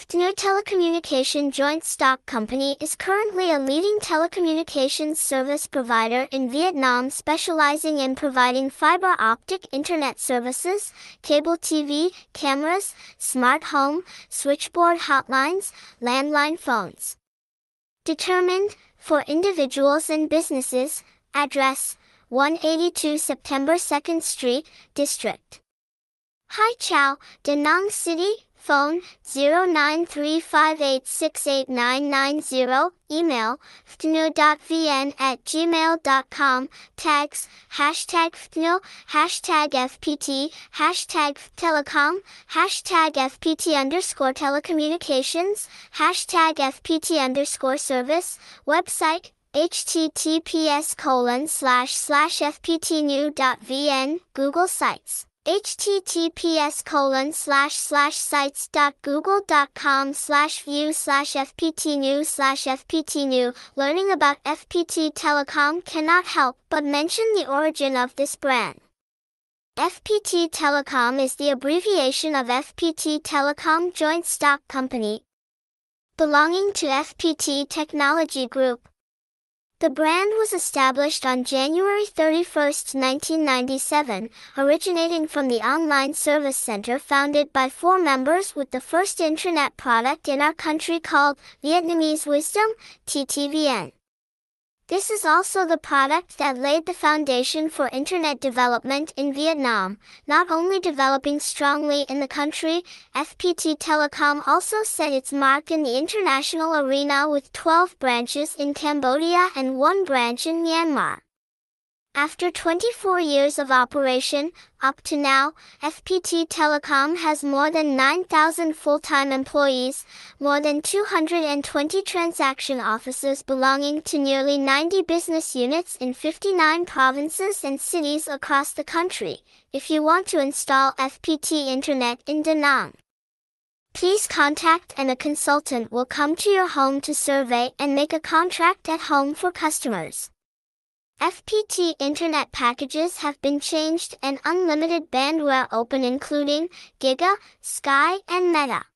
FPTNEW Telecommunication Joint Stock Company is currently a leading telecommunications service provider in Vietnam specializing in providing fiber optic internet services, cable TV, cameras, smart home, switchboard hotlines, landline phones. Determined, for individuals and businesses, address 182 September 2nd Street, District. Hai Chau, Da Nang City, Phone 0935868990. Email fptnew.vn at gmail.com. Tags hashtag fptnew, hashtag FPT, hashtag telecom, hashtag FPT underscore telecommunications, hashtag FPT underscore service. Website https colon slash slash fptnew.vn Google Sites https colon slash slash sites dot google dot com slash view slash fpt news slash fpt new learning about fpt telecom cannot help but mention the origin of this brand. Fpt telecom is the abbreviation of fpt telecom joint stock company belonging to fpt technology group the brand was established on January 31, 1997, originating from the online service center founded by four members with the first internet product in our country called Vietnamese Wisdom, TTVN. This is also the product that laid the foundation for internet development in Vietnam, not only developing strongly in the country, FPT Telecom also set its mark in the international arena with 12 branches in Cambodia and one branch in Myanmar. After 24 years of operation, up to now, FPT Telecom has more than 9,000 full-time employees, more than 220 transaction offices belonging to nearly 90 business units in 59 provinces and cities across the country. If you want to install FPT Internet in Da Nang, please contact and a consultant will come to your home to survey and make a contract at home for customers. FPT internet packages have been changed and unlimited bandwidth open including Giga, Sky, and Meta.